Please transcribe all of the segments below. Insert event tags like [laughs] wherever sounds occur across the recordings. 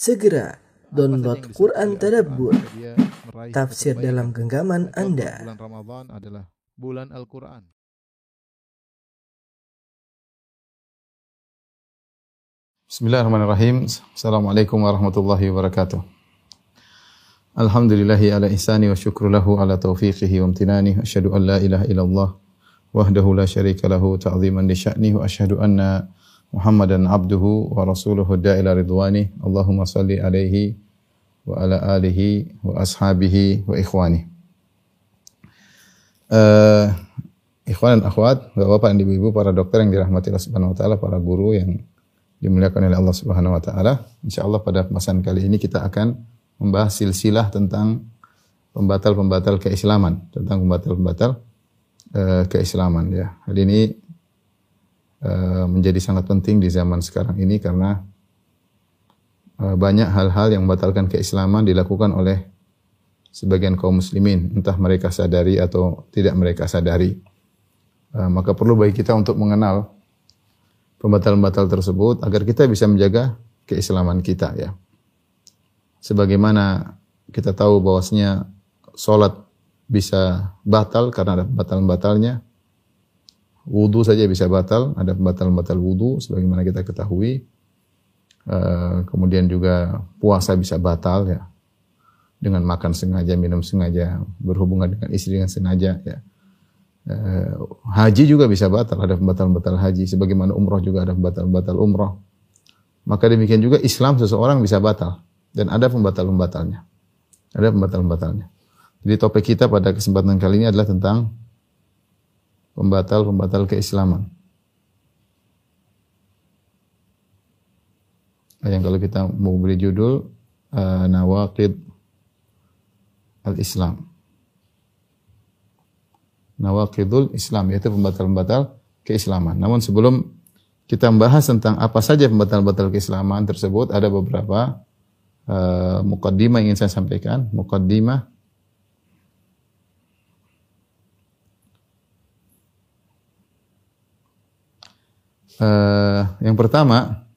Segera download Quran Tadabbur, tafsir dalam genggaman Anda. Bulan Ramadan adalah bulan Al-Quran. Bismillahirrahmanirrahim. Assalamualaikum warahmatullahi wabarakatuh. Alhamdulillahi ala ihsani wa syukru lahu ala taufiqihi wa amtinani. Asyhadu an la ilaha illallah wahdahu la syarika lahu ta'ziman li sya'ni wa asyhadu anna Muhammadan abduhu wa rasuluhu da'ila ridwani. Allahumma salli alaihi wa ala alihi wa ashabihi wa ikhwani. Eh, ikhwan dan akhwat, Bapak-bapak dan Ibu-ibu, para dokter yang dirahmati Allah Subhanahu wa taala, para guru yang dimuliakan oleh Allah Subhanahu wa taala. Insyaallah pada pembahasan kali ini kita akan membahas silsilah tentang pembatal-pembatal keislaman, tentang pembatal-pembatal eh, keislaman ya. Hal ini menjadi sangat penting di zaman sekarang ini karena eh, banyak hal-hal yang membatalkan keislaman dilakukan oleh sebagian kaum muslimin, entah mereka sadari atau tidak mereka sadari. Eh, maka perlu bagi kita untuk mengenal pembatal-pembatal tersebut agar kita bisa menjaga keislaman kita ya. Sebagaimana kita tahu bahwasanya salat bisa batal karena ada batal-batalnya. Wudu saja bisa batal, ada pembatal-pembatal wudu sebagaimana kita ketahui. Eh, kemudian juga puasa bisa batal ya. Dengan makan sengaja, minum sengaja, berhubungan dengan istri dengan sengaja ya. Eh, haji juga bisa batal, ada pembatal-pembatal haji. Sebagaimana umroh juga ada pembatal-pembatal umroh. Maka demikian juga Islam seseorang bisa batal. Dan ada pembatal-pembatalnya. Ada pembatal-pembatalnya. Jadi topik kita pada kesempatan kali ini adalah tentang pembatal-pembatal keislaman. Yang kalau kita mau beri judul uh, Nawaqid al-Islam. Nawaqidul Islam yaitu pembatal-pembatal keislaman. Namun sebelum kita membahas tentang apa saja pembatal-pembatal keislaman tersebut ada beberapa uh, mukaddimah yang ingin saya sampaikan. Mukaddimah uh, yang pertama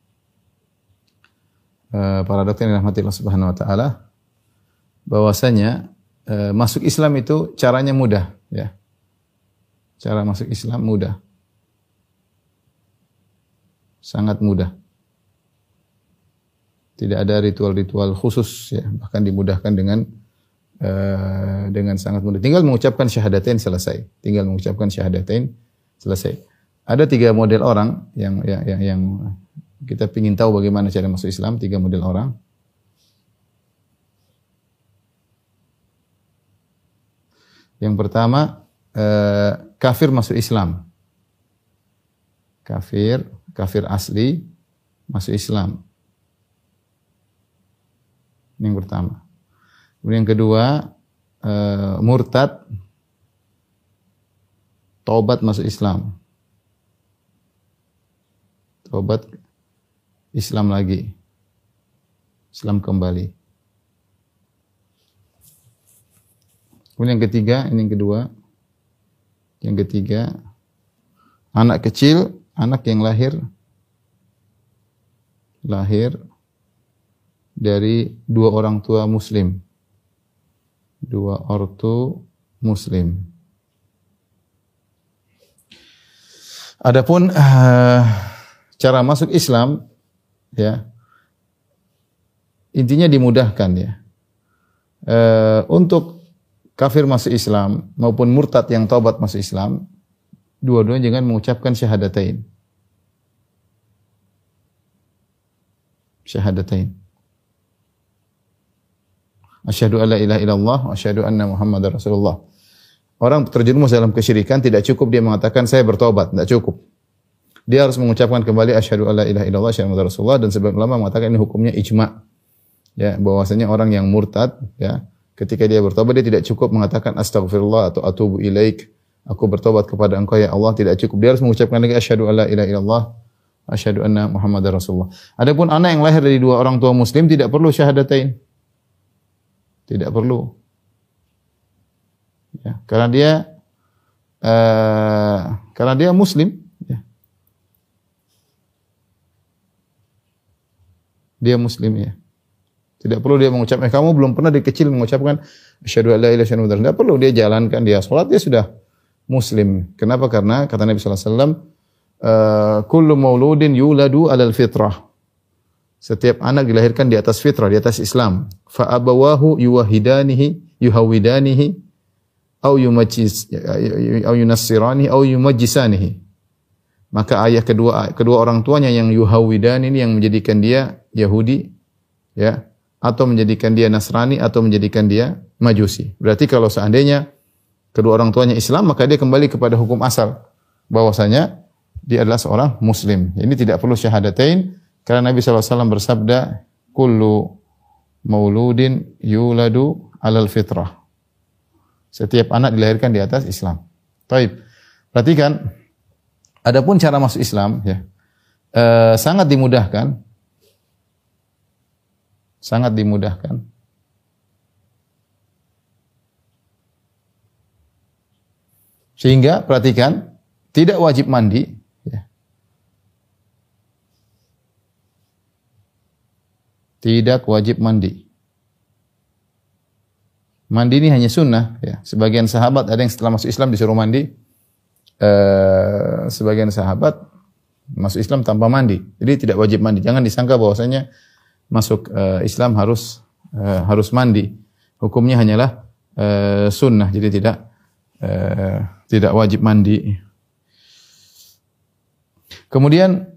uh, para dokter yang dirahmati Allah Subhanahu wa taala bahwasanya uh, masuk Islam itu caranya mudah ya. Cara masuk Islam mudah. Sangat mudah. Tidak ada ritual-ritual khusus ya, bahkan dimudahkan dengan uh, dengan sangat mudah. Tinggal mengucapkan syahadatain selesai. Tinggal mengucapkan syahadatain selesai. Ada tiga model orang yang yang yang, yang kita ingin tahu bagaimana cara masuk Islam. Tiga model orang. Yang pertama uh, kafir masuk Islam. Kafir, kafir asli masuk Islam. Ini yang pertama. Kemudian yang kedua, uh, murtad, taubat masuk Islam. Taubat Islam lagi. Islam kembali. Kemudian yang ketiga, ini yang kedua. Yang ketiga, anak kecil, anak yang lahir lahir dari dua orang tua muslim. Dua ortu muslim. Adapun uh, cara masuk Islam ya intinya dimudahkan ya. Uh, untuk kafir masuk Islam maupun murtad yang taubat masuk Islam, dua-duanya jangan mengucapkan syahadatain. Syahadatain. Asyhadu alla ilaha illallah wa asyhadu anna Muhammadar Rasulullah. Orang terjerumus dalam kesyirikan tidak cukup dia mengatakan saya bertobat, tidak cukup. Dia harus mengucapkan kembali asyhadu alla ilaha illallah asyhadu anna Rasulullah dan sebagian ulama mengatakan ini hukumnya ijma. Ya, bahwasanya orang yang murtad ya, ketika dia bertobat dia tidak cukup mengatakan astagfirullah atau atubu ilaik, aku bertobat kepada engkau ya Allah, tidak cukup. Dia harus mengucapkan lagi asyhadu alla ilaha illallah asyhadu anna Muhammadar Rasulullah. Adapun anak yang lahir dari dua orang tua muslim tidak perlu syahadatain. Tidak perlu. Ya, karena dia uh, karena dia muslim, ya. Dia muslim ya. Tidak perlu dia mengucapkan, eh, kamu belum pernah dari kecil mengucapkan asyhadu an la ilaha illallah. Tidak perlu dia jalankan, dia sholat, dia sudah muslim. Kenapa? Karena kata Nabi sallallahu alaihi wasallam, eh, kullu mauludin yuladu alal fitrah. Setiap anak dilahirkan di atas fitrah, di atas Islam. Fa abawahu yuwahidanihi, yuhawidanihi, au yumajjis au yunassirani au yumajjisanihi. Maka ayah kedua kedua orang tuanya yang yuhawidan ini yang menjadikan dia Yahudi ya atau menjadikan dia Nasrani atau menjadikan dia Majusi. Berarti kalau seandainya kedua orang tuanya Islam maka dia kembali kepada hukum asal bahwasanya dia adalah seorang muslim. Ini tidak perlu syahadatain karena Nabi SAW bersabda kullu mauludin yuladu alal fitrah. Setiap anak dilahirkan di atas Islam. Taib. Perhatikan, adapun cara masuk Islam ya, eh, sangat dimudahkan sangat dimudahkan. Sehingga perhatikan, tidak wajib mandi. Ya. Tidak wajib mandi. Mandi ini hanya sunnah. Ya. Sebagian sahabat ada yang setelah masuk Islam disuruh mandi. Eh, sebagian sahabat masuk Islam tanpa mandi. Jadi tidak wajib mandi. Jangan disangka bahwasanya masuk uh, Islam harus uh, harus mandi. Hukumnya hanyalah uh, sunnah, jadi tidak uh, tidak wajib mandi. Kemudian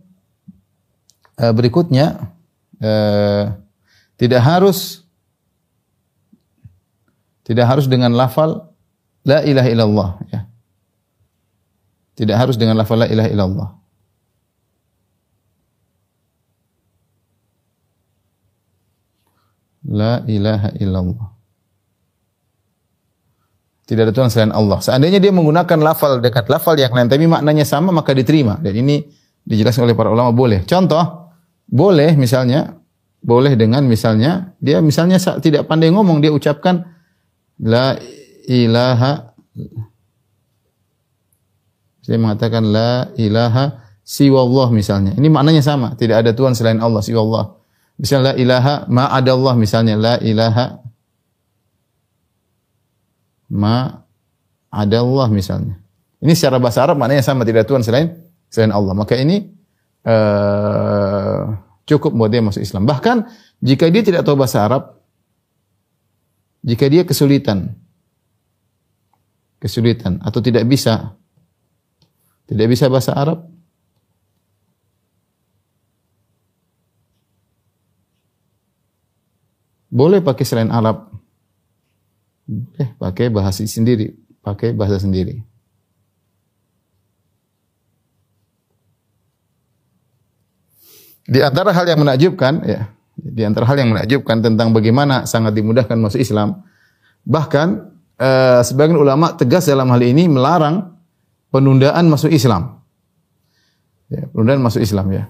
uh, berikutnya uh, tidak harus tidak harus dengan lafal la ilaha illallah ya. Tidak harus dengan lafal la ilaha illallah. La ilaha illallah. Tidak ada Tuhan selain Allah. Seandainya dia menggunakan lafal dekat lafal yang lain, tapi maknanya sama, maka diterima. Dan ini dijelaskan oleh para ulama boleh. Contoh, boleh misalnya, boleh dengan misalnya, dia misalnya tidak pandai ngomong, dia ucapkan, La ilaha, saya mengatakan, La ilaha siwallah misalnya. Ini maknanya sama, tidak ada Tuhan selain Allah, siwallah. Misalnya la ilaha ma ada Allah misalnya la ilaha ma ada Allah misalnya. Ini secara bahasa Arab maknanya sama tidak Tuhan selain selain Allah. Maka ini uh, cukup buat dia masuk Islam. Bahkan jika dia tidak tahu bahasa Arab, jika dia kesulitan, kesulitan atau tidak bisa, tidak bisa bahasa Arab, Boleh pakai selain Arab. Boleh pakai bahasa sendiri, pakai bahasa sendiri. Di antara hal yang menakjubkan, ya, di antara hal yang menakjubkan tentang bagaimana sangat dimudahkan masuk Islam, bahkan eh, sebagian ulama tegas dalam hal ini melarang penundaan masuk Islam. Ya, penundaan masuk Islam ya.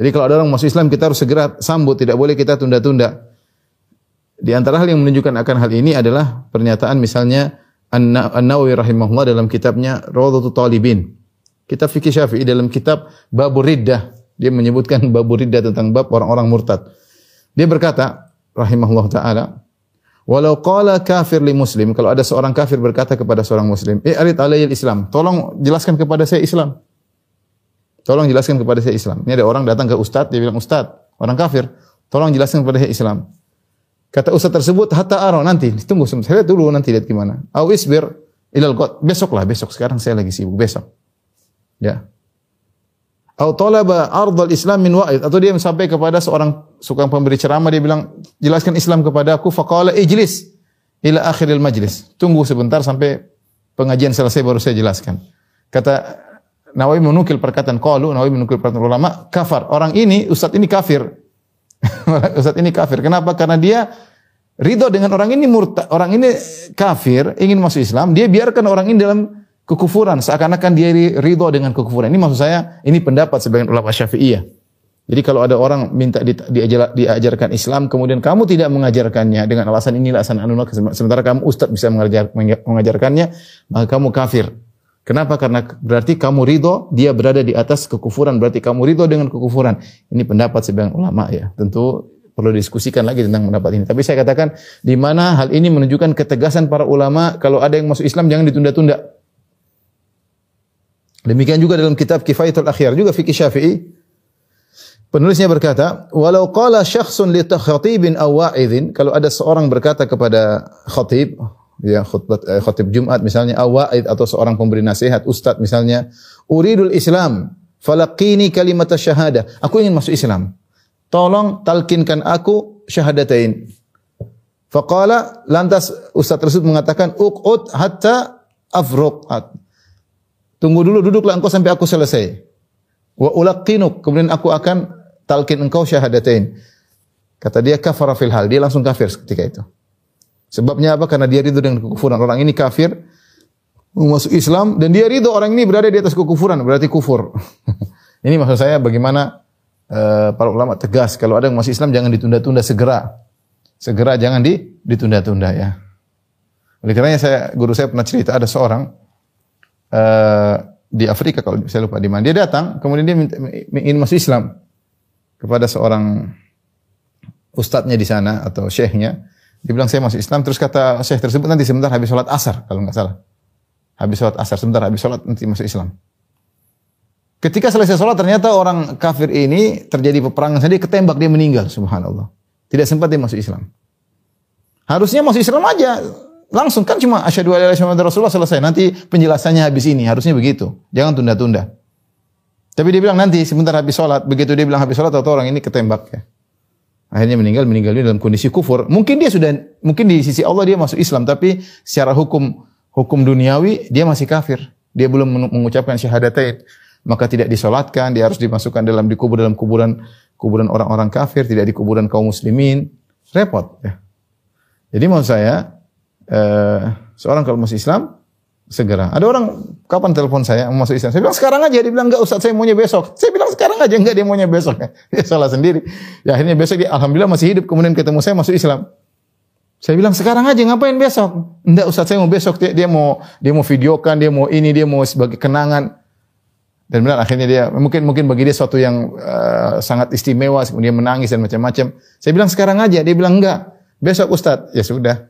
Jadi kalau ada orang masuk Islam kita harus segera sambut, tidak boleh kita tunda-tunda. Di antara hal yang menunjukkan akan hal ini adalah pernyataan misalnya An-Nawawi rahimahullah dalam kitabnya Rawdatul Talibin. Kitab fikih Syafi'i dalam kitab Babur Riddah. Dia menyebutkan [laughs] Babur Riddah tentang bab orang-orang murtad. Dia berkata rahimahullah taala, Walau qala kafir li muslim, kalau ada seorang kafir berkata kepada seorang muslim, "Eh arid alayil Islam." Tolong jelaskan kepada saya Islam. Tolong jelaskan kepada saya Islam. Ini ada orang datang ke ustaz, dia bilang, "Ustaz, orang kafir, tolong jelaskan kepada saya Islam." Kata ustaz tersebut, hatta aro nanti, tunggu sebentar, saya lihat dulu nanti lihat gimana. Au isbir ilal qad, besok lah, besok. Sekarang saya lagi sibuk, besok. Ya. Au talaba ardal Islam min wa'id atau dia sampai kepada seorang suka pemberi ceramah dia bilang jelaskan Islam kepada aku faqala ijlis ila akhiril majlis. Tunggu sebentar sampai pengajian selesai baru saya jelaskan. Kata Nawawi menukil perkataan qalu, Nawawi menukil perkataan ulama, kafar. Orang ini, ustaz ini kafir. [laughs] Ustaz ini kafir. Kenapa? Karena dia ridho dengan orang ini murtad, orang ini kafir, ingin masuk Islam, dia biarkan orang ini dalam kekufuran, seakan-akan dia ridho dengan kekufuran. Ini maksud saya, ini pendapat sebagian ulama Syafi'iyah. Jadi kalau ada orang minta di, diajar, diajarkan Islam, kemudian kamu tidak mengajarkannya dengan alasan ini alasan anu sementara kamu ustaz bisa mengajar, mengajarkannya, maka kamu kafir. Kenapa? Karena berarti kamu ridho, dia berada di atas kekufuran, berarti kamu ridho dengan kekufuran. Ini pendapat sebagian ulama ya. Tentu perlu diskusikan lagi tentang pendapat ini. Tapi saya katakan di mana hal ini menunjukkan ketegasan para ulama kalau ada yang masuk Islam jangan ditunda-tunda. Demikian juga dalam kitab Kifayatul Akhyar juga fikih Syafi'i Penulisnya berkata, walau qala syakhsun li khatibin aw wa'idhin, kalau ada seorang berkata kepada khatib, ya khutbah eh, khatib Jumat misalnya aw wa'id atau seorang pemberi nasihat, ustaz misalnya, uridul Islam, falaqini kalimat syahadah. Aku ingin masuk Islam. Tolong talkinkan aku syahadatain. Faqala lantas ustaz tersebut mengatakan uqud hatta afruq. Tunggu dulu duduklah engkau sampai aku selesai. Wa ulaqinuk kemudian aku akan talkin engkau syahadatain. Kata dia kafara fil hal, dia langsung kafir ketika itu. Sebabnya apa? Karena dia ridho dengan kekufuran. Orang ini kafir, masuk Islam dan dia ridho orang ini berada di atas kekufuran, berarti kufur. [laughs] ini maksud saya bagaimana uh, para ulama tegas kalau ada yang masuk Islam jangan ditunda-tunda segera. Segera jangan di, ditunda-tunda ya. Oleh karenanya saya guru saya pernah cerita ada seorang uh, di Afrika kalau saya lupa di mana. Dia datang kemudian dia minta, ingin masuk Islam kepada seorang ustadznya di sana atau syekhnya. Dia bilang saya masuk Islam. Terus kata syekh tersebut nanti sebentar habis sholat asar kalau nggak salah. Habis sholat asar sebentar habis sholat nanti masuk Islam Ketika selesai sholat ternyata orang kafir ini terjadi peperangan saja ketembak dia meninggal subhanallah. Tidak sempat dia masuk Islam. Harusnya masuk Islam aja. Langsung kan cuma asyhadu alla ilaha illallah Rasulullah selesai. Nanti penjelasannya habis ini. Harusnya begitu. Jangan tunda-tunda. Tapi dia bilang nanti sebentar habis sholat. Begitu dia bilang habis sholat atau orang ini ketembak ya. Akhirnya meninggal, meninggal dia dalam kondisi kufur. Mungkin dia sudah, mungkin di sisi Allah dia masuk Islam, tapi secara hukum hukum duniawi dia masih kafir. Dia belum mengucapkan syahadatain maka tidak disolatkan, dia harus dimasukkan dalam dikubur dalam kuburan kuburan orang-orang kafir, tidak di kuburan kaum muslimin, repot. Ya. Jadi maksud saya, eh, seorang kalau masuk Islam segera. Ada orang kapan telepon saya mau masuk Islam? Saya bilang sekarang aja. Dia bilang enggak Ustaz, saya maunya besok. Saya bilang sekarang aja enggak dia maunya besok. [laughs] Dia salah sendiri. Ya akhirnya besok dia alhamdulillah masih hidup. Kemudian ketemu saya masuk Islam. Saya bilang sekarang aja ngapain besok? Enggak Ustaz, saya mau besok dia, dia mau dia mau videokan, dia mau ini, dia mau sebagai kenangan. Dan benar akhirnya dia mungkin mungkin bagi dia suatu yang uh, sangat istimewa, kemudian menangis dan macam-macam. Saya bilang sekarang aja, dia bilang enggak. Besok Ustaz, ya sudah.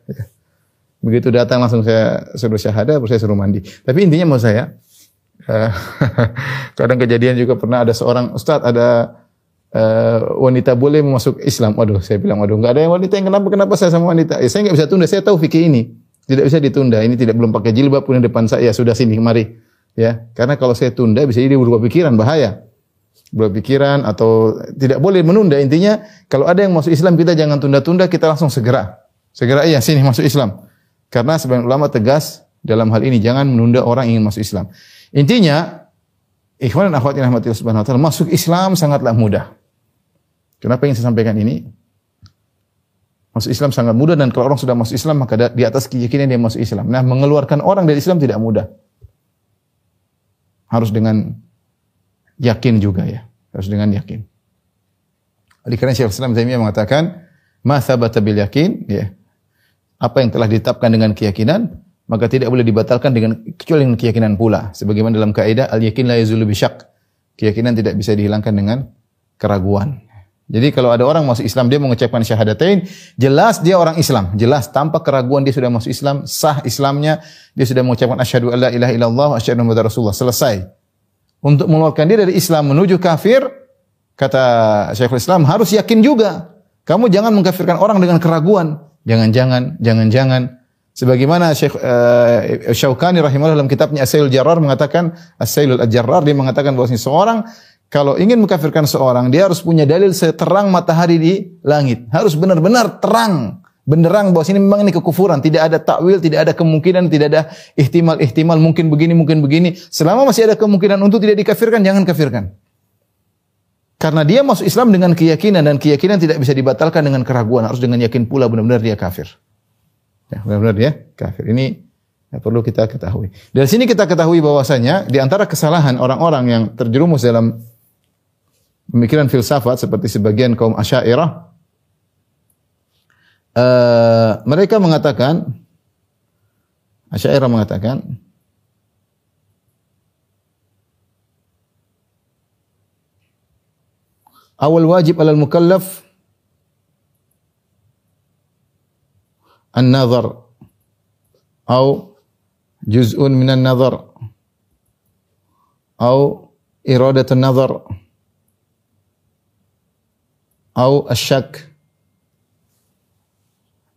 Begitu datang langsung saya suruh syahadah, terus saya suruh mandi. Tapi intinya mau saya, uh, [laughs] kadang kejadian juga pernah ada seorang Ustaz ada uh, wanita boleh masuk Islam. Waduh, saya bilang waduh enggak ada yang wanita yang kenapa kenapa saya sama wanita? Ya, saya enggak bisa tunda, saya tahu fikih ini. Tidak bisa ditunda. Ini tidak belum pakai jilbab punya depan saya. Ya, sudah sini, mari ya karena kalau saya tunda bisa jadi berubah pikiran bahaya. Berubah pikiran atau tidak boleh menunda. Intinya kalau ada yang masuk Islam kita jangan tunda-tunda kita langsung segera. Segera iya sini masuk Islam. Karena sebagian ulama tegas dalam hal ini jangan menunda orang ingin masuk Islam. Intinya ikhwan dan akhwat yang rahmatillah subhanahu wa ta'ala masuk Islam sangatlah mudah. Kenapa ingin saya sampaikan ini? Masuk Islam sangat mudah dan kalau orang sudah masuk Islam maka di atas keyakinan dia masuk Islam. Nah, mengeluarkan orang dari Islam tidak mudah. Harus dengan yakin juga ya. Harus dengan yakin. Oleh karena Syekh Islam Taimiyah mengatakan, "Ma thabata bil yakin," ya. Apa yang telah ditetapkan dengan keyakinan, maka tidak boleh dibatalkan dengan kecuali dengan keyakinan pula. Sebagaimana dalam kaidah al-yakin la yazulu bisyak. Keyakinan tidak bisa dihilangkan dengan keraguan. Jadi kalau ada orang masuk Islam dia mengucapkan syahadatain, jelas dia orang Islam, jelas tanpa keraguan dia sudah masuk Islam, sah Islamnya, dia sudah mengucapkan asyhadu alla ilaha illallah wa asyhadu anna rasulullah, selesai. Untuk mengeluarkan dia dari Islam menuju kafir, kata Syekhul Islam harus yakin juga. Kamu jangan mengkafirkan orang dengan keraguan. Jangan-jangan, jangan-jangan. Sebagaimana Syekh uh, Syaukani rahimahullah dalam kitabnya Asailul Jarrar mengatakan, Asailul Jarrar dia mengatakan bahwa seorang kalau ingin mengkafirkan seorang, dia harus punya dalil seterang matahari di langit. Harus benar-benar terang. Benderang bahwa ini memang ini kekufuran. Tidak ada takwil, tidak ada kemungkinan, tidak ada ihtimal-ihtimal. Mungkin begini, mungkin begini. Selama masih ada kemungkinan untuk tidak dikafirkan, jangan kafirkan. Karena dia masuk Islam dengan keyakinan dan keyakinan tidak bisa dibatalkan dengan keraguan. Harus dengan yakin pula benar-benar dia kafir. Ya, benar-benar dia kafir. Ini ya, perlu kita ketahui. Dari sini kita ketahui bahwasanya di antara kesalahan orang-orang yang terjerumus dalam pemikiran filsafat seperti sebagian kaum Asy'ariyah uh, mereka mengatakan Asy'ariyah mengatakan awal wajib alal mukallaf an-nazar atau juz'un minan nazar atau iradatun nazar atau asyak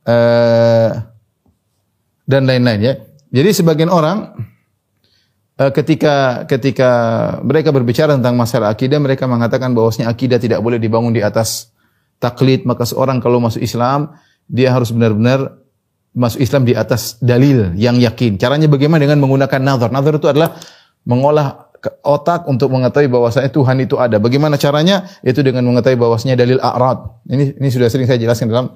eh, dan lain-lain ya. Jadi sebagian orang eh, ketika ketika mereka berbicara tentang masalah akidah mereka mengatakan bahwasanya akidah tidak boleh dibangun di atas taklid maka seorang kalau masuk Islam dia harus benar-benar masuk Islam di atas dalil yang yakin. Caranya bagaimana dengan menggunakan nazar? Nazar itu adalah mengolah otak untuk mengetahui bahwasanya Tuhan itu ada. Bagaimana caranya? Itu dengan mengetahui bahwasanya dalil a'rad. Ini ini sudah sering saya jelaskan dalam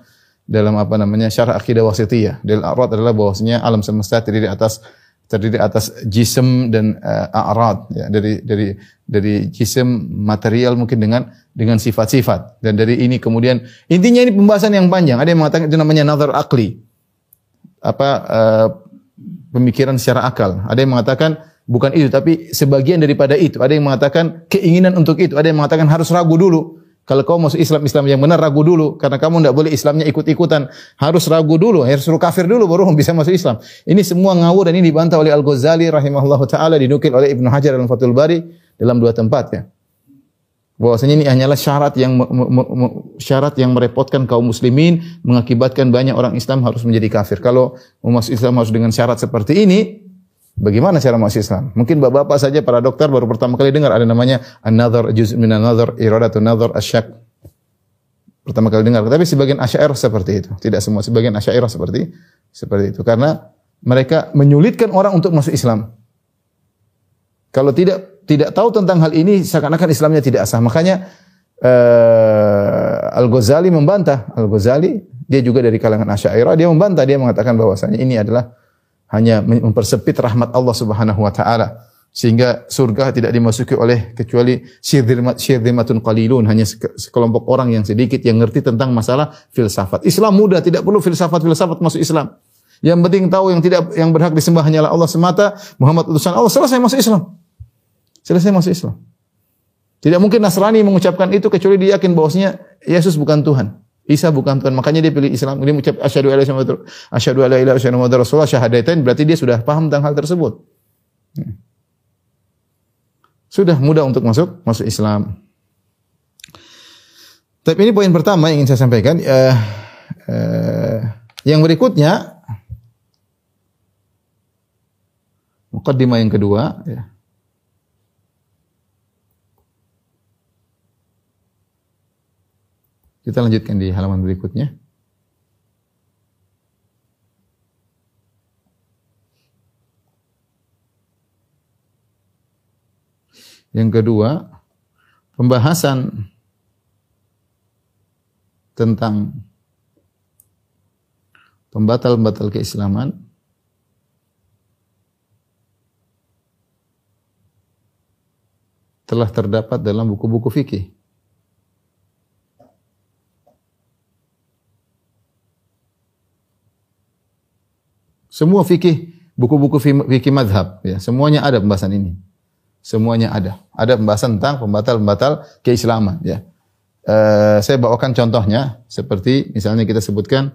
dalam apa namanya syarah akidah wasitiyah. Dalil a'rad adalah bahwasanya alam semesta terdiri atas terdiri atas jism dan uh, a'rad ya dari dari dari jism material mungkin dengan dengan sifat-sifat dan dari ini kemudian intinya ini pembahasan yang panjang ada yang mengatakan itu namanya nazar akli apa uh, pemikiran secara akal ada yang mengatakan bukan itu tapi sebagian daripada itu ada yang mengatakan keinginan untuk itu ada yang mengatakan harus ragu dulu kalau kau masuk Islam Islam yang benar ragu dulu karena kamu tidak boleh Islamnya ikut-ikutan. Harus ragu dulu, harus suruh kafir dulu baru bisa masuk Islam. Ini semua ngawur dan ini dibantah oleh Al-Ghazali rahimahullah taala dinukil oleh Ibnu Hajar dalam Fathul Bari dalam dua tempat ya. Bahwasanya ini hanyalah syarat yang syarat yang merepotkan kaum muslimin mengakibatkan banyak orang Islam harus menjadi kafir. Kalau masuk Islam harus dengan syarat seperti ini, Bagaimana cara masuk Islam? Mungkin bapak-bapak saja para dokter baru pertama kali dengar ada namanya another juz min another iradatu another asyak. Pertama kali dengar. Tapi sebagian asyairah seperti itu. Tidak semua sebagian asyairah seperti seperti itu karena mereka menyulitkan orang untuk masuk Islam. Kalau tidak tidak tahu tentang hal ini seakan-akan Islamnya tidak sah. Makanya uh, Al-Ghazali membantah. Al-Ghazali dia juga dari kalangan Asy'ariyah dia membantah dia mengatakan bahwasanya ini adalah hanya mempersempit rahmat Allah Subhanahu wa taala sehingga surga tidak dimasuki oleh kecuali syirzimatun qalilun hanya sekelompok orang yang sedikit yang ngerti tentang masalah filsafat. Islam mudah, tidak perlu filsafat-filsafat masuk Islam. Yang penting tahu yang tidak yang berhak disembah hanyalah Allah semata, Muhammad utusan Allah, selesai masuk Islam. Selesai masuk Islam. Tidak mungkin Nasrani mengucapkan itu kecuali dia yakin bahwasanya Yesus bukan Tuhan. Isa bukan Tuhan. Makanya dia pilih Islam. Dia mengucap asyhadu alla ilaha asyhadu alla ilaha illallah rasulullah syahadatain berarti dia sudah paham tentang hal tersebut. Hmm. Sudah mudah untuk masuk masuk Islam. Tapi ini poin pertama yang ingin saya sampaikan. Uh, uh, yang berikutnya, mukaddimah yang kedua, ya. Kita lanjutkan di halaman berikutnya. Yang kedua, pembahasan tentang pembatal-pembatal keislaman telah terdapat dalam buku-buku fikih. Semua fikih, buku-buku fikih madhab, ya, semuanya ada pembahasan ini. Semuanya ada. Ada pembahasan tentang pembatal-pembatal keislaman, ya. Uh, saya bawakan contohnya seperti misalnya kita sebutkan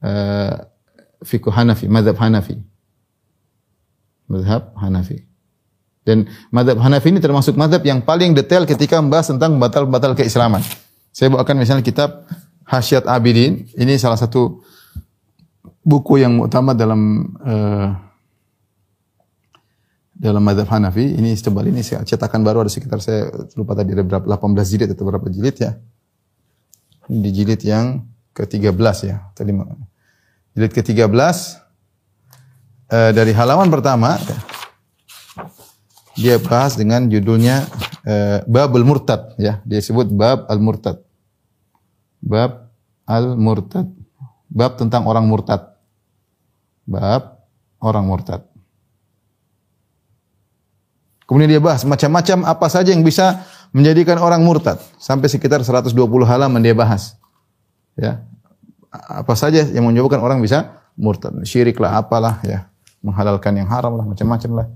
uh, fikih Hanafi, madhab Hanafi. Madhab Hanafi. Dan madhab Hanafi ini termasuk madhab yang paling detail ketika membahas tentang pembatal-pembatal keislaman. Saya bawakan misalnya kitab Hasyiat Abidin. Ini salah satu buku yang utama dalam uh, dalam madhab Hanafi. Ini setebal ini cetakan baru ada sekitar saya lupa tadi ada berapa 18 jilid atau berapa jilid ya. Di jilid yang ke-13 ya tadi jilid ke-13 uh, dari halaman pertama dia bahas dengan judulnya uh, Babul Murtad ya. Dia sebut Bab Al-Murtad. Bab Al-Murtad. Bab tentang orang murtad bab orang murtad. Kemudian dia bahas macam-macam apa saja yang bisa menjadikan orang murtad. Sampai sekitar 120 halaman dia bahas. Ya. Apa saja yang menyebabkan orang bisa murtad. Syirik lah, apalah ya. Menghalalkan yang haram lah, macam-macam lah.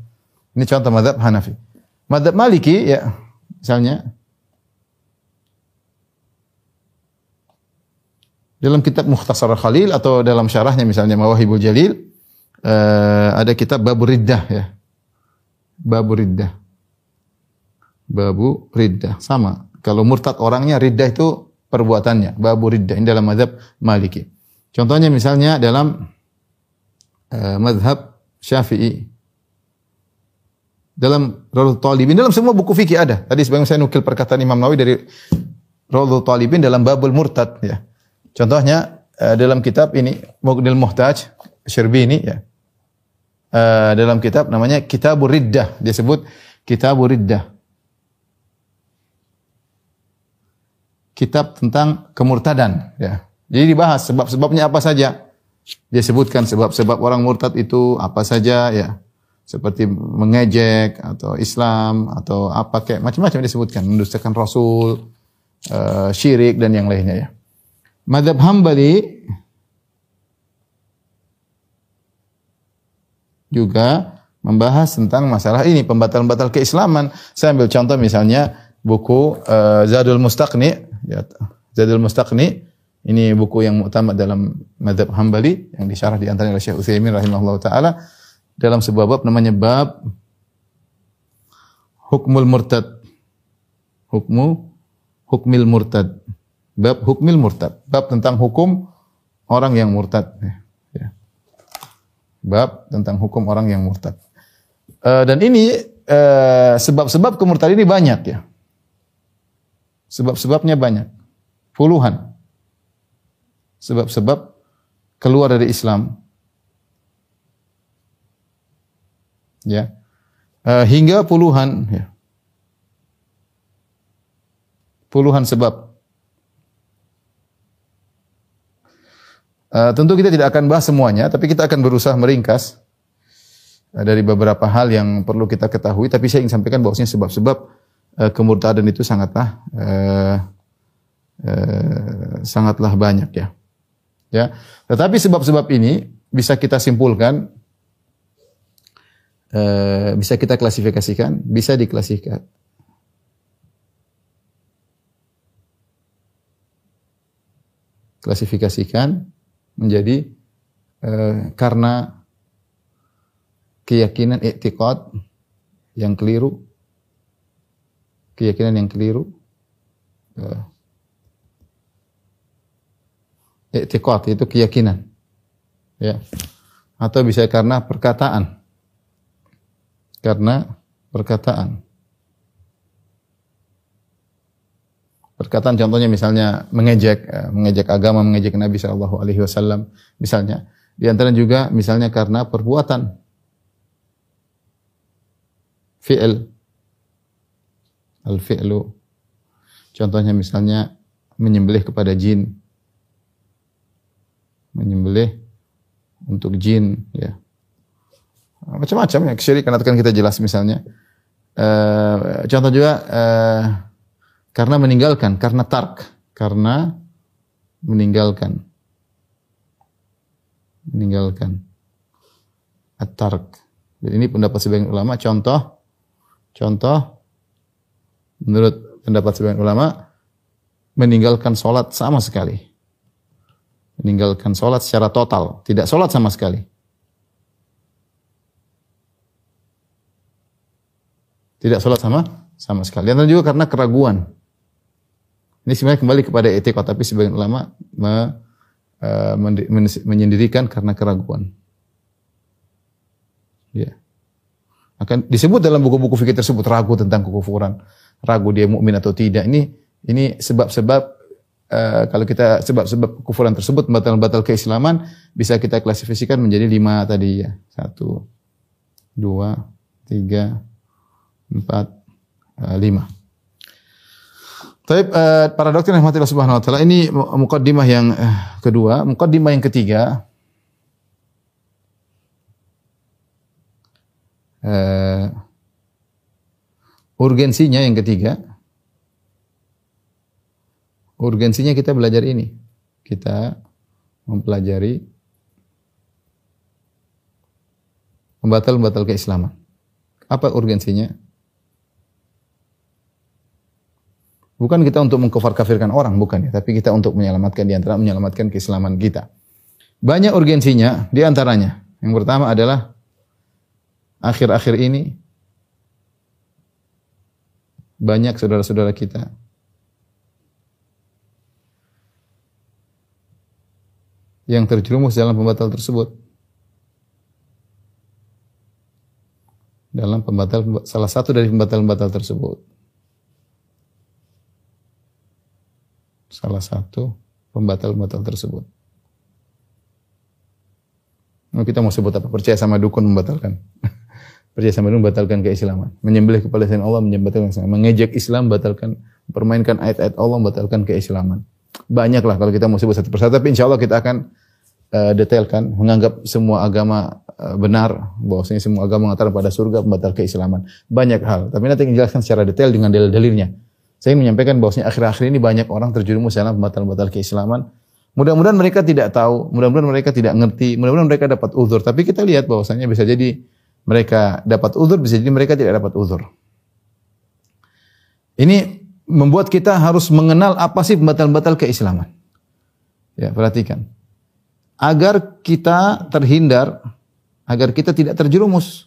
Ini contoh madhab Hanafi. Madhab Maliki ya, misalnya Dalam kitab Mukhtasar Khalil atau dalam syarahnya misalnya Mawahibul Jalil eh, ada kitab Babur Riddah ya. Babur Riddah. Babu Riddah sama. Kalau murtad orangnya riddah itu perbuatannya. Babu Riddah ini dalam mazhab Maliki. Contohnya misalnya dalam uh, mazhab Syafi'i. Dalam Rawdhul Talibin, dalam semua buku fikih ada. Tadi sebagian saya nukil perkataan Imam Nawawi dari Rawdhul Talibin dalam babul murtad ya. Contohnya uh, dalam kitab ini Mughnil Muhtaj Syirbini ya. Uh, dalam kitab namanya Kitabur Riddah, dia sebut Kitabur Riddah. Kitab tentang kemurtadan ya. Jadi dibahas sebab-sebabnya apa saja. Dia sebutkan sebab-sebab orang murtad itu apa saja ya. Seperti mengejek atau Islam atau apa kayak macam-macam disebutkan, mendustakan Rasul, uh, syirik dan yang lainnya ya. Madhab Hambali juga membahas tentang masalah ini pembatal-pembatal keislaman. Saya ambil contoh misalnya buku uh, Zadul Mustaqni ya, Zadul Mustaqni ini buku yang utama dalam madhab Hambali yang disyarah di antaranya oleh Syekh Utsaimin rahimahullah taala dalam sebuah bab namanya bab hukmul murtad. Hukmu hukmil murtad. Bab hukmil murtad. Bab tentang hukum orang yang murtad. Bab tentang hukum orang yang murtad. Uh, dan ini uh, sebab-sebab kemurtad ini banyak ya. Sebab-sebabnya banyak. Puluhan. Sebab-sebab keluar dari Islam. Ya. Uh, hingga puluhan ya. Puluhan sebab. Uh, tentu kita tidak akan bahas semuanya, tapi kita akan berusaha meringkas uh, dari beberapa hal yang perlu kita ketahui. Tapi saya ingin sampaikan bahwasanya sebab-sebab uh, kemurtadan itu sangatlah sangatlah banyak ya. Ya. Tetapi sebab-sebab ini bisa kita simpulkan bisa kita klasifikasikan, bisa diklasifikasikan. Klasifikasikan menjadi uh, karena keyakinan i'tiqad yang keliru keyakinan yang keliru uh, i'tiqad itu keyakinan ya. Atau bisa karena perkataan. Karena perkataan perkataan contohnya misalnya mengejek mengejek agama mengejek Nabi Shallallahu Alaihi Wasallam misalnya. Di antara juga misalnya karena perbuatan fi'il al fi'lu contohnya misalnya menyembelih kepada jin. Menyembelih untuk jin ya. Macam-macam ya kesyirikan akan kita jelas misalnya. Uh, contoh juga uh, karena meninggalkan, karena tark, karena meninggalkan. Meninggalkan. At-tark. Dan ini pendapat sebagian ulama, contoh contoh menurut pendapat sebagian ulama meninggalkan sholat sama sekali. Meninggalkan sholat secara total, tidak sholat sama sekali. Tidak sholat sama sama sekali. Dan juga karena keraguan. Ini sebenarnya kembali kepada etika, tapi sebagian ulama me, uh, menyendirikan karena keraguan. Ya. Akan disebut dalam buku-buku fikih tersebut ragu tentang kekufuran, ragu dia mukmin atau tidak. Ini ini sebab-sebab uh, kalau kita sebab-sebab kekufuran tersebut batal-batal keislaman bisa kita klasifikasikan menjadi lima tadi ya. Satu, dua, tiga, empat, uh, lima. Tapi uh, para dokter yang Allah Subhanahu wa taala ini mukaddimah yang uh, kedua, mukaddimah yang ketiga uh, urgensinya yang ketiga urgensinya kita belajar ini. Kita mempelajari pembatal-pembatal keislaman. Apa urgensinya? Bukan kita untuk mengkafir-kafirkan orang, bukan ya. Tapi kita untuk menyelamatkan di antara menyelamatkan keislaman kita. Banyak urgensinya, di antaranya. Yang pertama adalah akhir-akhir ini banyak saudara-saudara kita yang terjerumus dalam pembatal tersebut. Dalam pembatal salah satu dari pembatal-pembatal tersebut. Salah satu pembatal-pembatal tersebut. Nah, kita mau sebut apa? Percaya sama dukun membatalkan. [laughs] Percaya sama dukun membatalkan keislaman. Menyembelih kepala selain Allah membatalkan keislaman. Mengejek Islam membatalkan, permainkan ayat-ayat Allah membatalkan keislaman. Banyak lah kalau kita mau sebut satu persatu. Tapi insya Allah kita akan uh, detailkan. Menganggap semua agama uh, benar. Bahwasanya semua agama mengatakan pada surga membatal keislaman. Banyak hal. Tapi nanti jelaskan secara detail dengan dalil-dalilnya. Saya menyampaikan bahwasanya akhir-akhir ini banyak orang terjerumus dalam pembatal-pembatal keislaman Mudah-mudahan mereka tidak tahu, mudah-mudahan mereka tidak ngerti, mudah-mudahan mereka dapat uzur. Tapi kita lihat bahwasanya bisa jadi mereka dapat uzur, bisa jadi mereka tidak dapat uzur. Ini membuat kita harus mengenal apa sih pembatal-pembatal keislaman. Ya, perhatikan. Agar kita terhindar, agar kita tidak terjerumus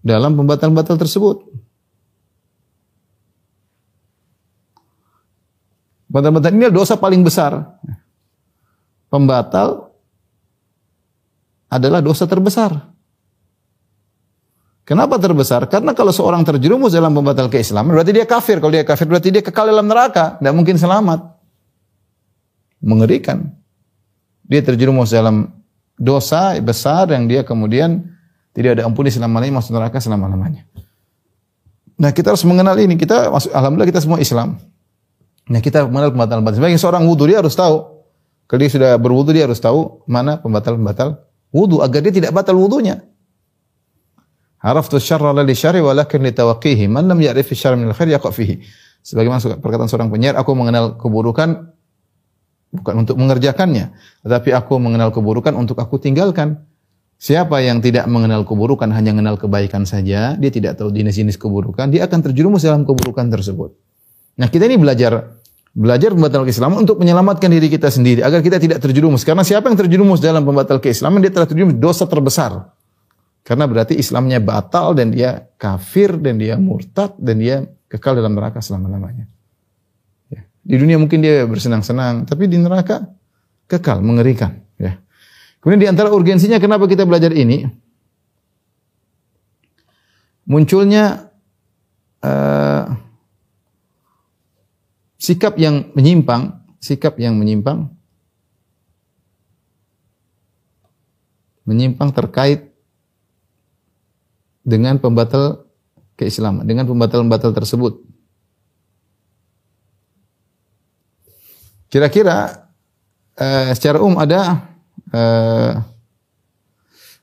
dalam pembatal-pembatal tersebut. Pembatal ini dosa paling besar. Pembatal adalah dosa terbesar. Kenapa terbesar? Karena kalau seorang terjerumus dalam pembatal keislaman, berarti dia kafir. Kalau dia kafir, berarti dia kekal dalam neraka. Tidak mungkin selamat. Mengerikan. Dia terjerumus dalam dosa besar yang dia kemudian tidak ada ampuni selama-lamanya, masuk neraka selama-lamanya. Nah kita harus mengenal ini. Kita, alhamdulillah kita semua Islam. Nah kita mengenal pembatal-pembatal. Sebagai seorang wudhu dia harus tahu. Kalau dia sudah berwudhu dia harus tahu mana pembatal-pembatal wudhu agar dia tidak batal wudhunya. Haraftu syarra la li syarri walakin li tawaqihi. Man lam ya'rif syarra min al-khair yaqa fihi. Sebagaimana perkataan seorang penyair, aku mengenal keburukan bukan untuk mengerjakannya, tetapi aku mengenal keburukan untuk aku tinggalkan. Siapa yang tidak mengenal keburukan hanya mengenal kebaikan saja, dia tidak tahu jenis-jenis keburukan, dia akan terjerumus dalam keburukan tersebut. Nah, kita ini belajar Belajar pembatal keislaman untuk menyelamatkan diri kita sendiri agar kita tidak terjerumus. Karena siapa yang terjerumus dalam pembatal keislaman dia telah terjerumus dosa terbesar. Karena berarti Islamnya batal dan dia kafir dan dia murtad dan dia kekal dalam neraka selama-lamanya. Ya. Di dunia mungkin dia bersenang-senang, tapi di neraka kekal, mengerikan. Ya. Kemudian di antara urgensinya kenapa kita belajar ini? Munculnya uh, sikap yang menyimpang, sikap yang menyimpang menyimpang terkait dengan pembatal keislaman, dengan pembatal-pembatal tersebut. Kira-kira uh, secara umum ada uh,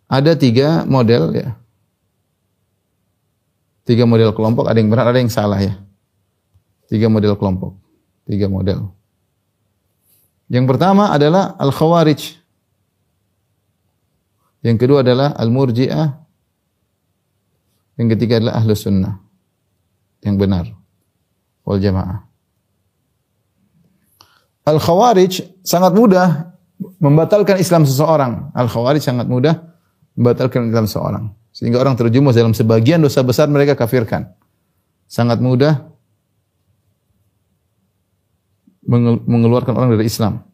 ada tiga model ya. Tiga model kelompok, ada yang benar, ada yang salah ya. Tiga model kelompok. Tiga model. Yang pertama adalah Al-Khawarij. Yang kedua adalah Al-Murji'ah. Yang ketiga adalah Ahlus Sunnah. Yang benar. Wal Jamaah. Al-Khawarij sangat mudah membatalkan Islam seseorang. Al-Khawarij sangat mudah membatalkan Islam seseorang. Sehingga orang terjumus dalam sebagian dosa besar mereka kafirkan. Sangat mudah mengeluarkan orang dari Islam.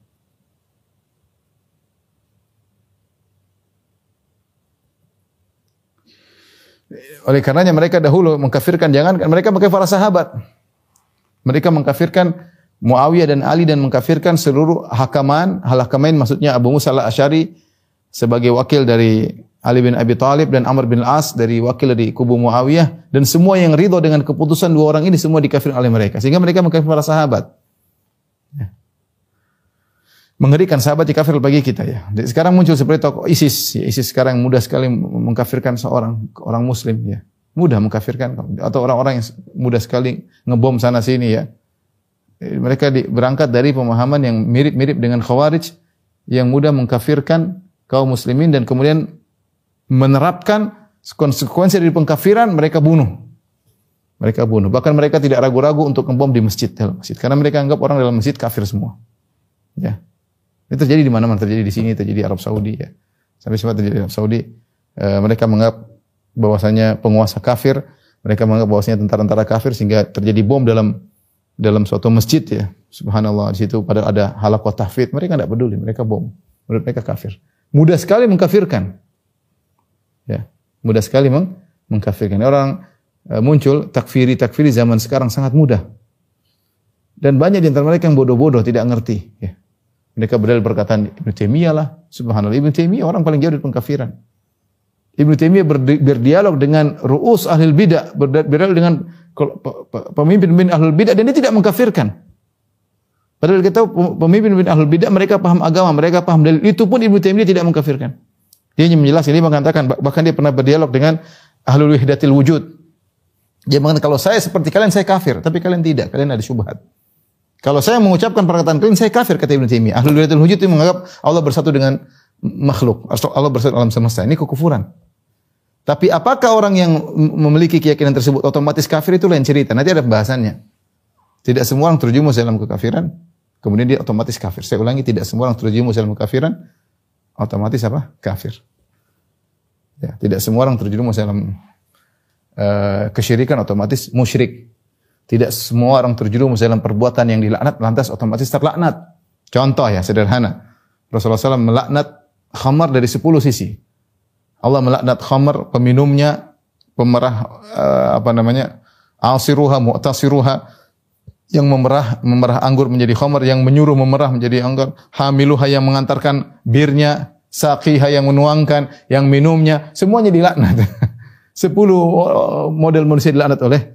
Oleh karenanya mereka dahulu mengkafirkan jangan mereka pakai para sahabat. Mereka mengkafirkan Muawiyah dan Ali dan mengkafirkan seluruh hakaman, hal hakamain maksudnya Abu Musa al-Asy'ari sebagai wakil dari Ali bin Abi Thalib dan Amr bin As dari wakil dari kubu Muawiyah dan semua yang ridho dengan keputusan dua orang ini semua dikafirkan oleh mereka sehingga mereka mengkafirkan para sahabat. Ya. Mengerikan sahabat di kafir bagi kita ya. Sekarang muncul seperti tokoh ISIS. Ya, ISIS sekarang mudah sekali mengkafirkan seorang orang muslim ya. Mudah mengkafirkan atau orang-orang yang mudah sekali ngebom sana sini ya. Mereka di, berangkat dari pemahaman yang mirip-mirip dengan Khawarij yang mudah mengkafirkan kaum muslimin dan kemudian menerapkan konsekuensi dari pengkafiran mereka bunuh. Mereka bunuh. Bahkan mereka tidak ragu-ragu untuk ngebom di masjid dalam masjid karena mereka anggap orang dalam masjid kafir semua. Ya. Ini terjadi di mana-mana, terjadi di sini, terjadi di Arab Saudi ya. Sampai sempat terjadi di Arab Saudi. E, mereka menganggap bahwasanya penguasa kafir, mereka menganggap bahwasanya tentara-tentara kafir sehingga terjadi bom dalam dalam suatu masjid ya. Subhanallah di situ pada ada halaqah tahfidz, mereka tidak peduli, mereka bom. Menurut mereka kafir. Mudah sekali mengkafirkan. Ya, mudah sekali meng mengkafirkan. Orang e, muncul takfiri takfiri zaman sekarang sangat mudah. Dan banyak di antara mereka yang bodoh-bodoh tidak ngerti. Ya. Mereka berdalil perkataan Ibn Taimiyah lah. Subhanallah. Ibn Taimiyah orang paling jauh dari pengkafiran. Ibn Taimiyah berdialog dengan ru'us ahli bidah, berdialog dengan pemimpin-pemimpin ahli bidah dan dia tidak mengkafirkan. Padahal kita pemimpin-pemimpin ahli bidah mereka paham agama, mereka paham dalil. Itu pun Ibn Taimiyah tidak mengkafirkan. Dia hanya menjelaskan, dia mengatakan bahkan dia pernah berdialog dengan ahlul wahdatil wujud. Dia mengatakan kalau saya seperti kalian saya kafir, tapi kalian tidak, kalian ada syubhat. Kalau saya mengucapkan perkataan kalian, saya kafir kata Ibn Taimiyah. Ahlul Bidatul Wujud itu menganggap Allah bersatu dengan makhluk. Allah bersatu alam semesta. Ini kekufuran. Tapi apakah orang yang memiliki keyakinan tersebut otomatis kafir itu lain cerita. Nanti ada pembahasannya. Tidak semua orang terjumus dalam kekafiran, kemudian dia otomatis kafir. Saya ulangi, tidak semua orang terjumus dalam kekafiran, otomatis apa? Kafir. Ya, tidak semua orang terjerumus dalam uh, kesyirikan otomatis musyrik. Tidak semua orang terjerumus dalam perbuatan yang dilaknat lantas otomatis terlaknat. Contoh ya sederhana. Rasulullah SAW melaknat khamar dari sepuluh sisi. Allah melaknat khamar peminumnya, pemerah uh, apa namanya? asiruha, mu'tasiruha yang memerah memerah anggur menjadi khamar, yang menyuruh memerah menjadi anggur, hamiluha yang mengantarkan birnya, saqiha yang menuangkan, yang minumnya, semuanya dilaknat. [laughs] Sepuluh uh, model manusia dilaknat oleh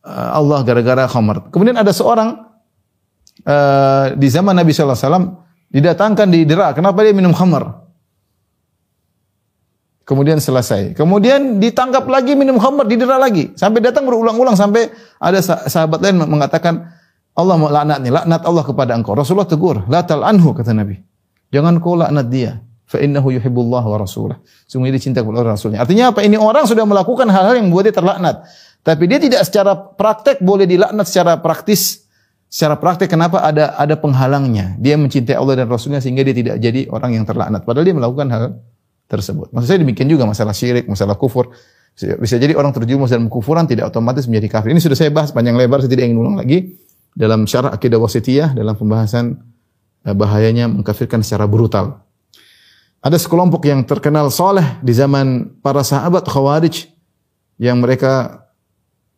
Uh, Allah gara-gara khamar. Kemudian ada seorang uh, di zaman Nabi sallallahu alaihi wasallam didatangkan didera. Kenapa dia minum khamar? Kemudian selesai. Kemudian ditangkap lagi minum khamar, didera lagi. Sampai datang berulang-ulang sampai ada sahabat lain mengatakan Allah mau laknat nih, laknat Allah kepada engkau. Rasulullah tegur, la tal anhu kata Nabi. Jangan kau laknat dia. Fa innahu yuhibbullah wa rasulah. Sungguh dia cinta kepada Rasulnya. Artinya apa? Ini orang sudah melakukan hal-hal yang membuat dia terlaknat. Tapi dia tidak secara praktek boleh dilaknat secara praktis. Secara praktek kenapa ada ada penghalangnya? Dia mencintai Allah dan Rasulnya sehingga dia tidak jadi orang yang terlaknat. Padahal dia melakukan hal tersebut. Maksud saya demikian juga masalah syirik, masalah kufur. Bisa jadi orang terjumus dalam kufuran tidak otomatis menjadi kafir. Ini sudah saya bahas panjang lebar, saya tidak ingin ulang lagi. Dalam syarah akidah wasitiyah, dalam pembahasan eh, bahayanya mengkafirkan secara brutal. Ada sekelompok yang terkenal soleh di zaman para sahabat khawarij yang mereka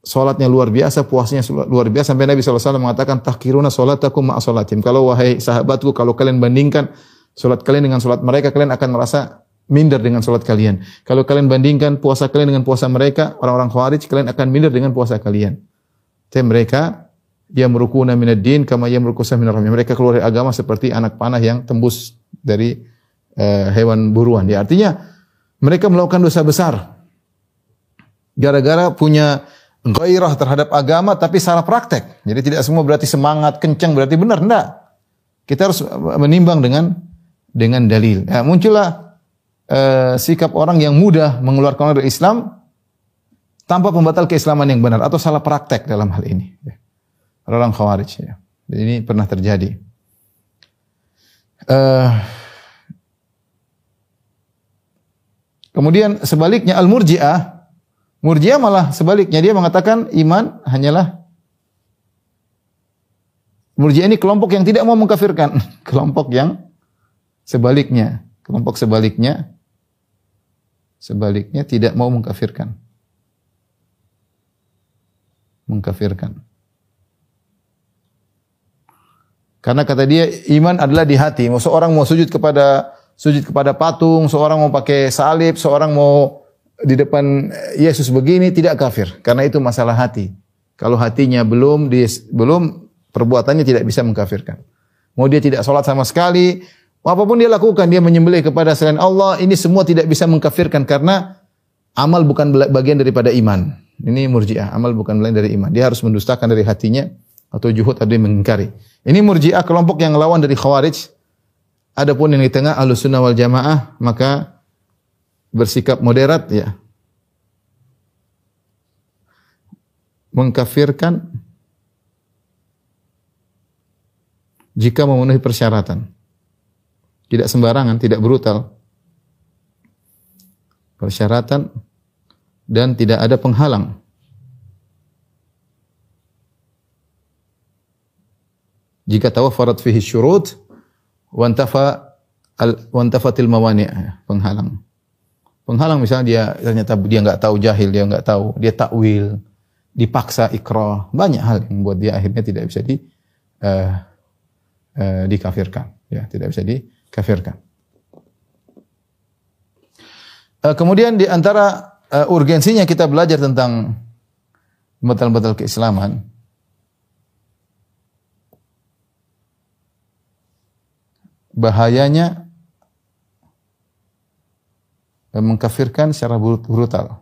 Salatnya luar biasa, puasnya luar biasa sampai Nabi SAW mengatakan tahkiruna salatakum ma'a salatim. Kalau wahai sahabatku, kalau kalian bandingkan salat kalian dengan salat mereka, kalian akan merasa minder dengan salat kalian. Kalau kalian bandingkan puasa kalian dengan puasa mereka, orang-orang Khawarij, kalian akan minder dengan puasa kalian. Tapi mereka dia merukuna minad din kama yamrukusa minar Mereka keluar dari agama seperti anak panah yang tembus dari uh, hewan buruan. Ya, artinya mereka melakukan dosa besar. Gara-gara punya gairah terhadap agama tapi salah praktek. Jadi tidak semua berarti semangat kencang berarti benar, enggak. Kita harus menimbang dengan dengan dalil. Ya, muncullah uh, sikap orang yang mudah mengeluarkan orang dari Islam tanpa pembatal keislaman yang benar atau salah praktek dalam hal ini. Ya. Orang khawarij ya. Ini pernah terjadi. Uh, kemudian sebaliknya al-murji'ah Murji'ah malah sebaliknya dia mengatakan iman hanyalah Murji'ah ini kelompok yang tidak mau mengkafirkan, [laughs] kelompok yang sebaliknya, kelompok sebaliknya sebaliknya tidak mau mengkafirkan. Mengkafirkan. Karena kata dia iman adalah di hati. Mau seorang mau sujud kepada sujud kepada patung, seorang mau pakai salib, seorang mau di depan Yesus begini tidak kafir karena itu masalah hati. Kalau hatinya belum belum perbuatannya tidak bisa mengkafirkan. Mau dia tidak sholat sama sekali, apa pun dia lakukan, dia menyembelih kepada selain Allah, ini semua tidak bisa mengkafirkan karena amal bukan bagian daripada iman. Ini murjiah, amal bukan bagian dari iman. Dia harus mendustakan dari hatinya atau juhud atau mengingkari. Ini murjiah kelompok yang lawan dari khawarij. Adapun yang di tengah ahlus sunnah wal jamaah, maka bersikap moderat ya. mengkafirkan jika memenuhi persyaratan. Tidak sembarangan, tidak brutal. Persyaratan dan tidak ada penghalang. Jika tawafarat fihi syurut wantafa al wantafatil mawani penghalang. Penghalang misalnya dia ternyata dia nggak tahu jahil, dia nggak tahu, dia takwil, dipaksa ikrah, banyak hal yang membuat dia akhirnya tidak bisa di uh, uh, dikafirkan, ya, tidak bisa dikafirkan. Uh, kemudian di antara uh, urgensinya kita belajar tentang batal-batal keislaman, bahayanya mengkafirkan secara brutal.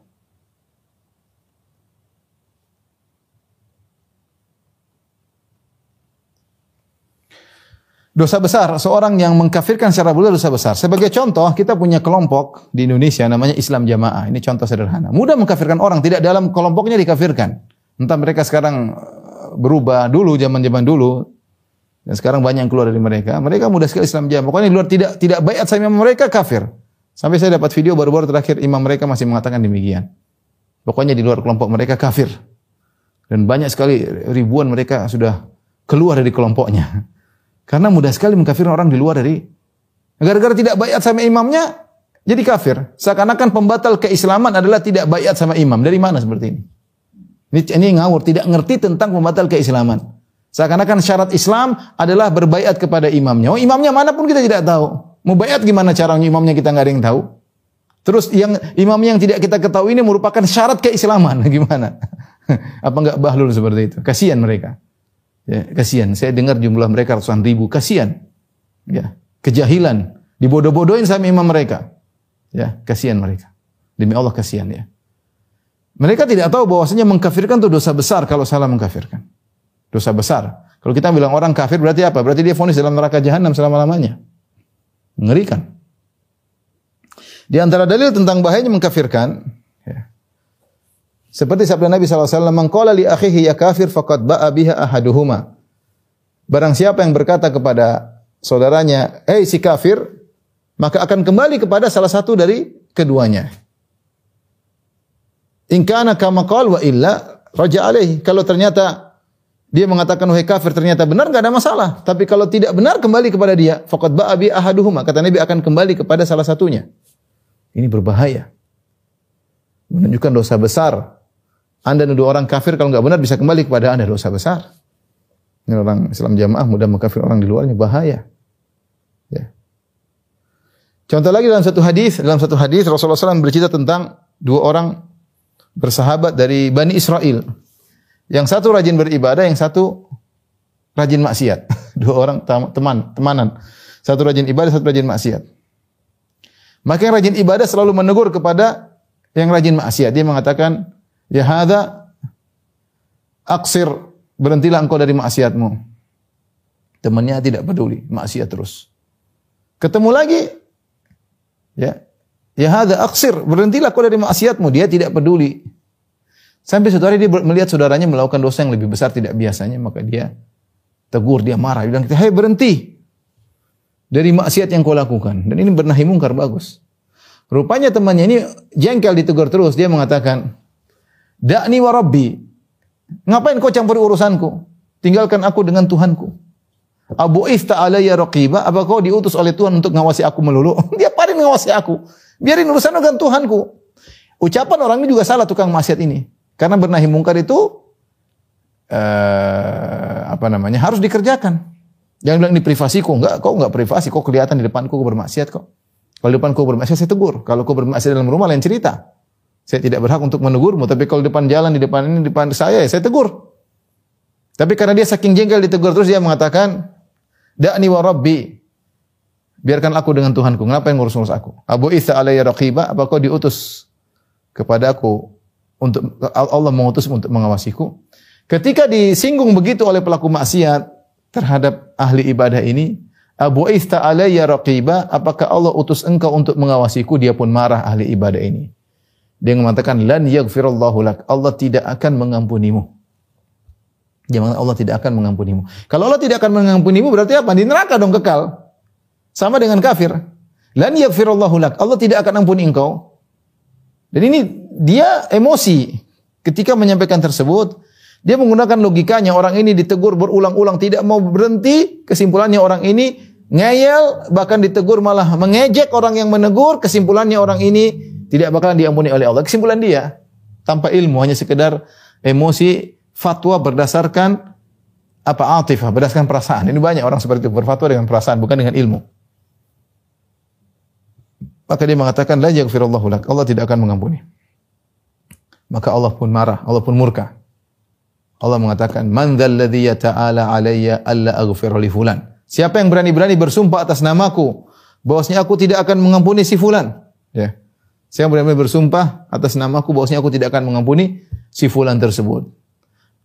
Dosa besar, seorang yang mengkafirkan secara brutal dosa besar. Sebagai contoh, kita punya kelompok di Indonesia namanya Islam Jamaah. Ini contoh sederhana. Mudah mengkafirkan orang, tidak dalam kelompoknya dikafirkan. Entah mereka sekarang eh, berubah dulu, zaman-zaman dulu, dan sekarang banyak yang keluar dari mereka. Mereka mudah sekali Islam jam. Pokoknya di luar tidak tidak bayat sama mereka kafir. Sampai saya dapat video baru-baru terakhir imam mereka masih mengatakan demikian. Pokoknya di luar kelompok mereka kafir. Dan banyak sekali ribuan mereka sudah keluar dari kelompoknya. Karena mudah sekali mengkafirkan orang di luar dari gara-gara tidak bayat sama imamnya jadi kafir. Seakan-akan pembatal keislaman adalah tidak bayat sama imam. Dari mana seperti ini? Ini, ini ngawur, tidak ngerti tentang pembatal keislaman. Seakan-akan syarat Islam adalah berbaiat kepada imamnya. Oh, imamnya mana pun kita tidak tahu. Mau baiat gimana caranya imamnya kita nggak ada yang tahu. Terus yang imam yang tidak kita ketahui ini merupakan syarat keislaman. [laughs] Gimana? [laughs] Apa enggak bahlul seperti itu? Kasihan mereka. Ya, kasihan. Saya dengar jumlah mereka ratusan ribu. Kasihan. Ya, kejahilan. Dibodoh-bodohin sama imam mereka. Ya, kasihan mereka. Demi Allah kasihan ya. Mereka tidak tahu bahwasanya mengkafirkan itu dosa besar kalau salah mengkafirkan. Dosa besar. Kalau kita bilang orang kafir berarti apa? Berarti dia fonis dalam neraka jahanam selama-lamanya. Mengerikan. Di antara dalil tentang bahayanya mengkafirkan. Seperti sabda Nabi SAW, Mengkola li akhihi ya kafir faqad ba'a biha ahaduhuma. Barang siapa yang berkata kepada saudaranya, hei si kafir, maka akan kembali kepada salah satu dari keduanya. In kana kama wa illa raja alaih. Kalau ternyata dia mengatakan wahai kafir ternyata benar nggak ada masalah. Tapi kalau tidak benar kembali kepada dia. Fakat ba'abi ahaduhuma. Kata Nabi akan kembali kepada salah satunya. Ini berbahaya. Menunjukkan dosa besar. Anda nuduh orang kafir kalau nggak benar bisa kembali kepada Anda dosa besar. Ini orang Islam jamaah mudah mengkafir orang di luarnya bahaya. Ya. Contoh lagi dalam satu hadis, dalam satu hadis Rasulullah SAW bercerita tentang dua orang bersahabat dari Bani Israel. Yang satu rajin beribadah, yang satu rajin maksiat. [laughs] Dua orang teman, temanan. Satu rajin ibadah, satu rajin maksiat. Maka yang rajin ibadah selalu menegur kepada yang rajin maksiat. Dia mengatakan, "Ya hadza aksir, berhentilah engkau dari maksiatmu." Temannya tidak peduli, maksiat terus. Ketemu lagi, ya, ya hadza aksir, berhentilah kau dari maksiatmu. Dia tidak peduli. Sampai suatu hari dia melihat saudaranya melakukan dosa yang lebih besar tidak biasanya, maka dia tegur, dia marah. Dia bilang, hei berhenti dari maksiat yang kau lakukan. Dan ini bernahi mungkar, bagus. Rupanya temannya ini jengkel ditegur terus. Dia mengatakan, Da'ni wa Rabbi. Ngapain kau campuri urusanku? Tinggalkan aku dengan Tuhanku. Abu ifta alayya raqiba. Apa kau diutus oleh Tuhan untuk ngawasi aku melulu? [laughs] Dia paling ngawasi aku. Biarin urusan dengan Tuhanku. Ucapan orang ini juga salah tukang maksiat ini. Karena bernahi mungkar itu uh, apa namanya harus dikerjakan. Jangan bilang ini privasiku, enggak, kok enggak privasi, kok kelihatan di depanku kok bermaksiat kok. Kalau di depanku bermaksiat saya tegur. Kalau kau bermaksiat dalam rumah lain cerita. Saya tidak berhak untuk menegurmu, tapi kalau depan jalan di depan ini depan saya, saya tegur. Tapi karena dia saking jengkel ditegur terus dia mengatakan, "Da'ni wa rabbi." Biarkan aku dengan Tuhanku. Kenapa yang ngurus-ngurus aku? Abu Isa alayya raqiba, apa kau diutus kepada aku untuk Allah mengutus untuk mengawasiku. Ketika disinggung begitu oleh pelaku maksiat terhadap ahli ibadah ini, Abu Ista alayya raqiba, apakah Allah utus engkau untuk mengawasiku? Dia pun marah ahli ibadah ini. Dia mengatakan, lan yaghfirullahu lak. Allah tidak akan mengampunimu. Jangan Allah tidak akan mengampunimu. Kalau Allah tidak akan mengampunimu berarti apa? Di neraka dong kekal. Sama dengan kafir. Lan yaghfirullahu lak. Allah tidak akan ampuni engkau. Dan ini dia emosi ketika menyampaikan tersebut. Dia menggunakan logikanya orang ini ditegur berulang-ulang tidak mau berhenti. Kesimpulannya orang ini ngeyel bahkan ditegur malah mengejek orang yang menegur. Kesimpulannya orang ini tidak bakalan diampuni oleh Allah. Kesimpulan dia tanpa ilmu hanya sekedar emosi fatwa berdasarkan apa atifah, berdasarkan perasaan. Ini banyak orang seperti itu berfatwa dengan perasaan bukan dengan ilmu. Maka dia mengatakan la yaghfirullahu lak. Allah tidak akan mengampuni. Maka Allah pun marah, Allah pun murka. Allah mengatakan, "Man dzalladzi yata'ala alayya alla aghfir li fulan." Siapa yang berani-berani bersumpah atas namaku bahwasanya aku tidak akan mengampuni si fulan? Ya. Saya berani-berani bersumpah atas namaku bahwasanya aku tidak akan mengampuni si fulan tersebut.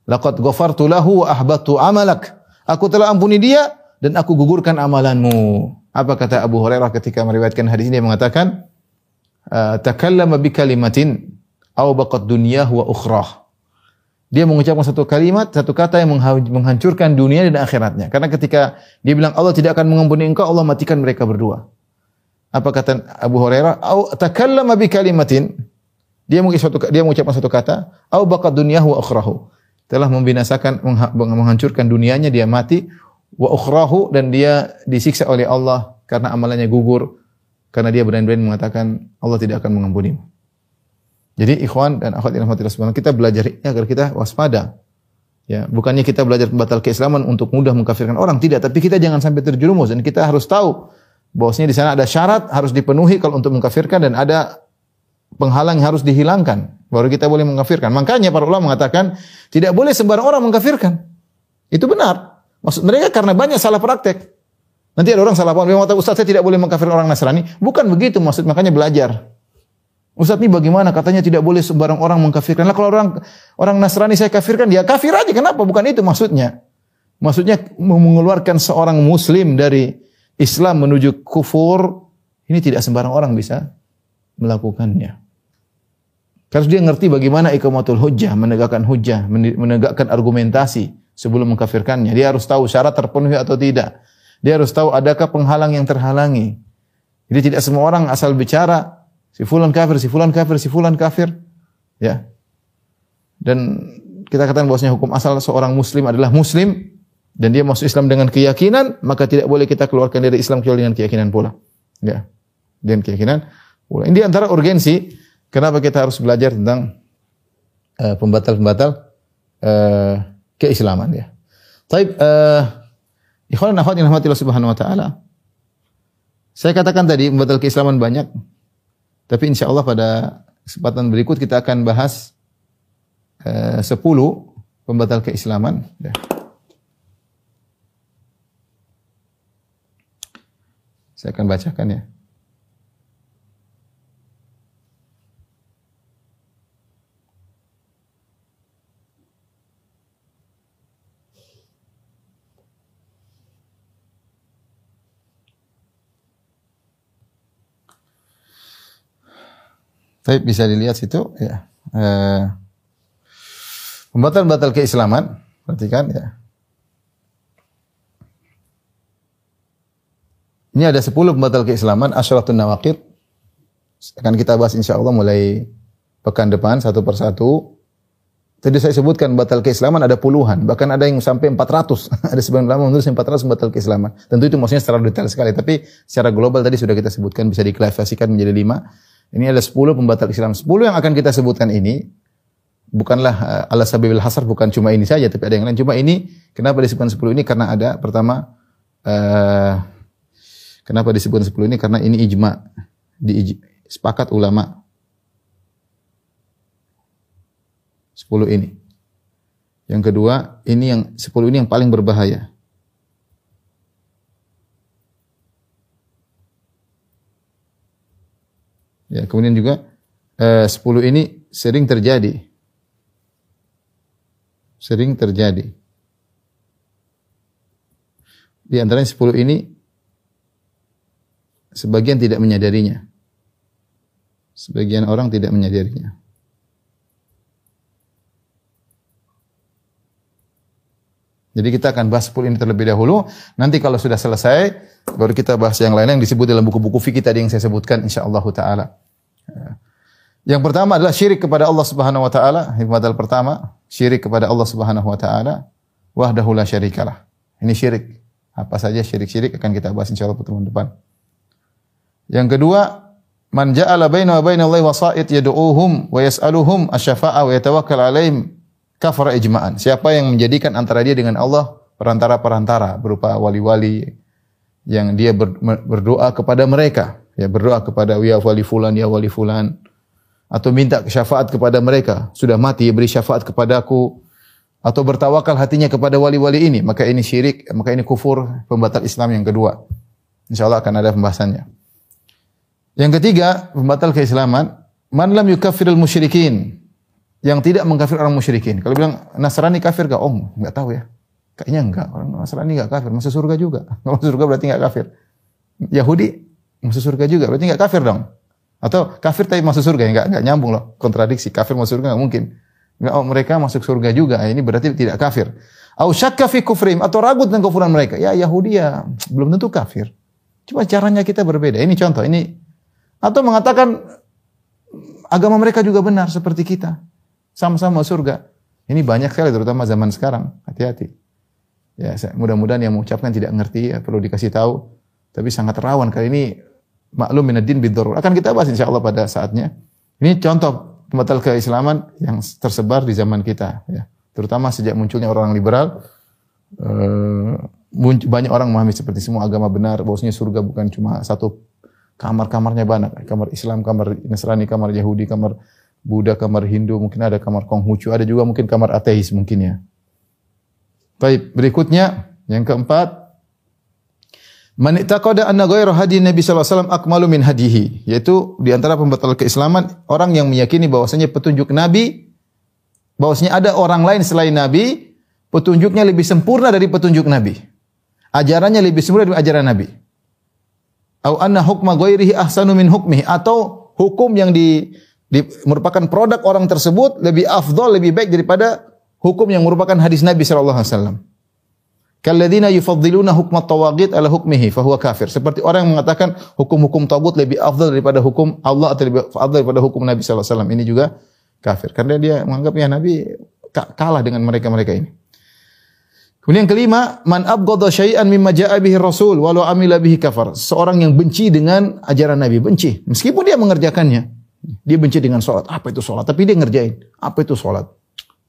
Laqad ghafartu lahu wa ahbattu amalak. Aku telah ampuni dia dan aku gugurkan amalanmu. Apa kata Abu Hurairah ketika meriwayatkan hadis ini mengatakan takallama bi kalimatin aw baqat dunyahu wa ukhrah. Dia mengucapkan satu kalimat, satu kata yang menghancurkan dunia dan akhiratnya. Karena ketika dia bilang Allah tidak akan mengampuni engkau, Allah matikan mereka berdua. Apa kata Abu Hurairah? Au takallama bi kalimatin. Dia mengucapkan dia mengucapkan satu kata, au baqat dunyahu wa ukhrahu telah membinasakan menghancurkan dunianya dia mati wa ukhrahu dan dia disiksa oleh Allah karena amalannya gugur karena dia berani-berani mengatakan Allah tidak akan mengampuni. Jadi ikhwan dan akhwat yang rahmatillah kita belajar ini agar kita waspada. Ya, bukannya kita belajar pembatal keislaman untuk mudah mengkafirkan orang, tidak, tapi kita jangan sampai terjerumus dan kita harus tahu bahwasanya di sana ada syarat harus dipenuhi kalau untuk mengkafirkan dan ada penghalang yang harus dihilangkan baru kita boleh mengkafirkan. Makanya para ulama mengatakan tidak boleh sembarang orang mengkafirkan. Itu benar. Maksud mereka karena banyak salah praktek. Nanti ada orang salah paham, dia mengatakan Ustaz saya tidak boleh mengkafirkan orang Nasrani. Bukan begitu maksud makanya belajar. Ustaz ini bagaimana katanya tidak boleh sembarang orang mengkafirkan. Lah kalau orang orang Nasrani saya kafirkan, dia kafir aja. Kenapa? Bukan itu maksudnya. Maksudnya mengeluarkan seorang muslim dari Islam menuju kufur, ini tidak sembarang orang bisa melakukannya. Harus dia ngerti bagaimana ikamatul hujjah, menegakkan hujjah, menegakkan argumentasi sebelum mengkafirkannya. Dia harus tahu syarat terpenuhi atau tidak. Dia harus tahu adakah penghalang yang terhalangi. Jadi tidak semua orang asal bicara si fulan kafir, si fulan kafir, si fulan kafir. Ya. Dan kita katakan bahwasanya hukum asal seorang muslim adalah muslim dan dia masuk Islam dengan keyakinan, maka tidak boleh kita keluarkan dari Islam kecuali dengan keyakinan pula. Ya. Dengan keyakinan pula. Ini antara urgensi Kenapa kita harus belajar tentang uh, pembatal-pembatal uh, keislaman ya. Taib uh, ikhwan akhwat yang subhanahu wa taala. Saya katakan tadi pembatal keislaman banyak. Tapi insya Allah pada kesempatan berikut kita akan bahas uh, 10 pembatal keislaman. Ya. Saya akan bacakan ya. Tapi bisa dilihat situ ya. Eh, pembatal-batal keislaman, perhatikan ya. Ini ada 10 pembatal keislaman, asyaratun nawaqid. Akan kita bahas insya Allah mulai pekan depan satu persatu. Tadi saya sebutkan batal keislaman ada puluhan, bahkan ada yang sampai 400. [laughs] ada sebagian ulama menulis 400 batal keislaman. Tentu itu maksudnya secara detail sekali, tapi secara global tadi sudah kita sebutkan bisa diklasifikasikan menjadi lima. Ini ada 10 pembatal Islam. 10 yang akan kita sebutkan ini bukanlah uh, ala sabibil hasar bukan cuma ini saja tapi ada yang lain. Cuma ini kenapa disebutkan 10 ini karena ada pertama uh, kenapa disebutkan 10 ini karena ini ijma di sepakat ulama 10 ini. Yang kedua, ini yang 10 ini yang paling berbahaya. Ya, kemudian juga eh, 10 ini sering terjadi. Sering terjadi. Di antaranya 10 ini sebagian tidak menyadarinya. Sebagian orang tidak menyadarinya. Jadi kita akan bahas 10 ini terlebih dahulu. Nanti kalau sudah selesai, baru kita bahas yang lain yang disebut dalam buku-buku fikih tadi yang saya sebutkan insyaallah taala. Yang pertama adalah syirik kepada Allah Subhanahu wa taala. Hikmatul pertama, syirik kepada Allah Subhanahu wa taala wahdahu la syarikalah. Ini syirik. Apa saja syirik-syirik akan kita bahas insyaallah pertemuan depan. Yang kedua, man ja'ala baina wa baina Allah wasa'id yad'uuhum wa yas'aluhum asy-syafa'ah wa yatawakkal 'alaihim kafara ijma'an. Siapa yang menjadikan antara dia dengan Allah perantara-perantara berupa wali-wali yang dia ber, berdoa kepada mereka, ya berdoa kepada ya wali fulan ya wali fulan atau minta syafaat kepada mereka, sudah mati beri syafaat kepadaku atau bertawakal hatinya kepada wali-wali ini, maka ini syirik, maka ini kufur, pembatal Islam yang kedua. Insyaallah akan ada pembahasannya. Yang ketiga, pembatal keislaman, man lam yukaffirul musyrikin yang tidak mengkafir orang musyrikin. Kalau bilang Nasrani kafir gak? Oh, nggak tahu ya. Kayaknya enggak. Orang Nasrani enggak kafir, masuk surga juga. [laughs] Kalau masuk surga berarti enggak kafir. Yahudi masuk surga juga, berarti enggak kafir dong. Atau kafir tapi masuk surga, enggak enggak nyambung loh. Kontradiksi. Kafir masuk surga enggak mungkin. Enggak, oh, mereka masuk surga juga. Ini berarti tidak kafir. Au syakka fi kufrim atau ragu tentang kufuran mereka. Ya Yahudi ya belum tentu kafir. Cuma caranya kita berbeda. Ini contoh, ini atau mengatakan agama mereka juga benar seperti kita sama-sama surga. Ini banyak sekali terutama zaman sekarang. Hati-hati. Ya, mudah-mudahan yang mengucapkan tidak ngerti ya, perlu dikasih tahu. Tapi sangat rawan kali ini maklum minadin bidur. Akan kita bahas insya Allah pada saatnya. Ini contoh pembatal keislaman yang tersebar di zaman kita. Ya. Terutama sejak munculnya orang liberal. Eh, banyak orang memahami seperti semua agama benar. Bahwasanya surga bukan cuma satu kamar-kamarnya banyak. Kamar Islam, kamar Nasrani, kamar Yahudi, kamar Buddha, kamar Hindu, mungkin ada kamar Konghucu, ada juga mungkin kamar ateis mungkin ya. Baik, berikutnya yang keempat Man i'taqada anna ghayra hadi Nabi sallallahu alaihi wasallam akmalu min hadihi, yaitu di antara pembatal keislaman orang yang meyakini bahwasanya petunjuk Nabi bahwasanya ada orang lain selain Nabi, petunjuknya lebih sempurna dari petunjuk Nabi. Ajarannya lebih sempurna dari ajaran Nabi. Au anna hukma ghairihi ahsanu min hukmihi atau hukum yang di di, merupakan produk orang tersebut lebih afdol, lebih baik daripada hukum yang merupakan hadis Nabi sallallahu alaihi wasallam. Kalladzina yufaddiluna hukma tawagid ala hukmihi fahuwa kafir. Seperti orang yang mengatakan hukum-hukum tagut lebih afdal daripada hukum Allah atau lebih afdal daripada hukum Nabi sallallahu alaihi wasallam. Ini juga kafir. Karena dia menganggap ya Nabi kalah dengan mereka-mereka ini. Kemudian yang kelima, man abghadha syai'an mimma ja'a bihi Rasul walau amila bihi kafar. Seorang yang benci dengan ajaran Nabi, benci meskipun dia mengerjakannya. Dia benci dengan sholat. Apa itu sholat? Tapi dia ngerjain. Apa itu sholat?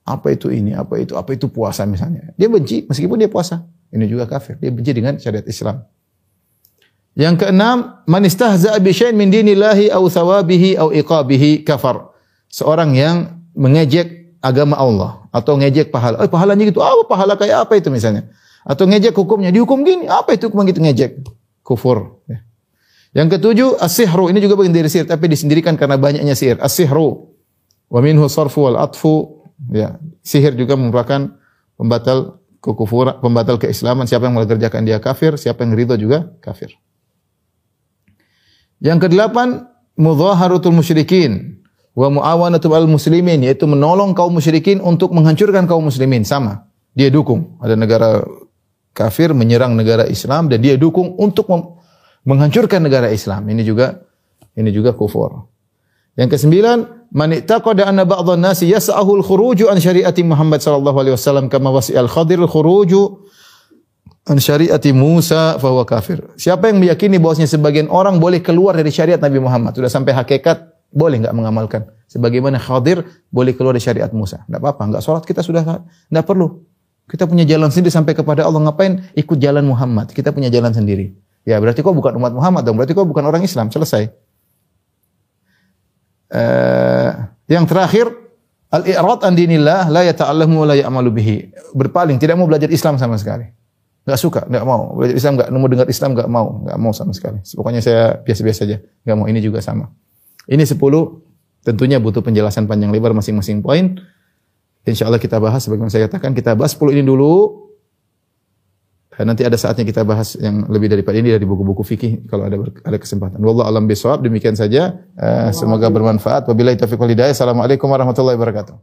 Apa itu ini? Apa itu? Apa itu puasa misalnya? Dia benci meskipun dia puasa. Ini juga kafir. Dia benci dengan syariat Islam. Yang keenam, man istahza'a bi syai'in min dinillahi aw thawabihi aw iqabihi kafar. Seorang yang mengejek agama Allah atau ngejek pahala. Oh, pahalanya gitu. Oh, pahala kayak apa itu misalnya? Atau ngejek hukumnya. Dihukum gini. Apa itu hukum gitu ngejek? Kufur. Ya. Yang ketujuh, as-sihru. Ini juga bagian dari sihir, tapi disendirikan karena banyaknya sihir. As-sihru. Wa minhu sarfu wal atfu. Ya, sihir juga merupakan pembatal kekufuran, pembatal keislaman. Siapa yang mengerjakan dia kafir, siapa yang ridho juga kafir. Yang kedelapan, mudhaharatul musyrikin wa muawanatul al muslimin yaitu menolong kaum musyrikin untuk menghancurkan kaum muslimin sama. Dia dukung. Ada negara kafir menyerang negara Islam dan dia dukung untuk menghancurkan negara Islam. Ini juga ini juga kufur. Yang kesembilan, man ittaqada anna ba'dhan nasi yas'ahu al-khuruju an syariati Muhammad sallallahu alaihi wasallam kama wasi'al Khadir al-khuruju an syariati Musa fa kafir. Siapa yang meyakini bahwasanya sebagian orang boleh keluar dari syariat Nabi Muhammad, sudah sampai hakikat boleh enggak mengamalkan. Sebagaimana Khadir boleh keluar dari syariat Musa. Enggak apa-apa, enggak salat kita sudah enggak perlu. Kita punya jalan sendiri sampai kepada Allah. Ngapain ikut jalan Muhammad? Kita punya jalan sendiri. Ya berarti kau bukan umat Muhammad dong. Berarti kau bukan orang Islam. Selesai. Uh, yang terakhir al-i'rad an dinillah la yata'allamu wa la ya'malu bihi. Berpaling, tidak mau belajar Islam sama sekali. Enggak suka, enggak mau. Belajar Islam enggak nemu dengar Islam enggak mau, enggak mau sama sekali. Pokoknya saya biasa-biasa aja. Enggak mau. Ini juga sama. Ini 10 tentunya butuh penjelasan panjang lebar masing-masing poin. Insya Allah kita bahas sebagaimana saya katakan kita bahas 10 ini dulu Nanti ada saatnya kita bahas yang lebih daripada ini dari buku-buku fikih kalau ada ada kesempatan. Wallahu alam bisawab. Demikian saja. Uh, semoga bermanfaat. Wabillahi taufiq wal hidayah. Assalamualaikum warahmatullahi wabarakatuh.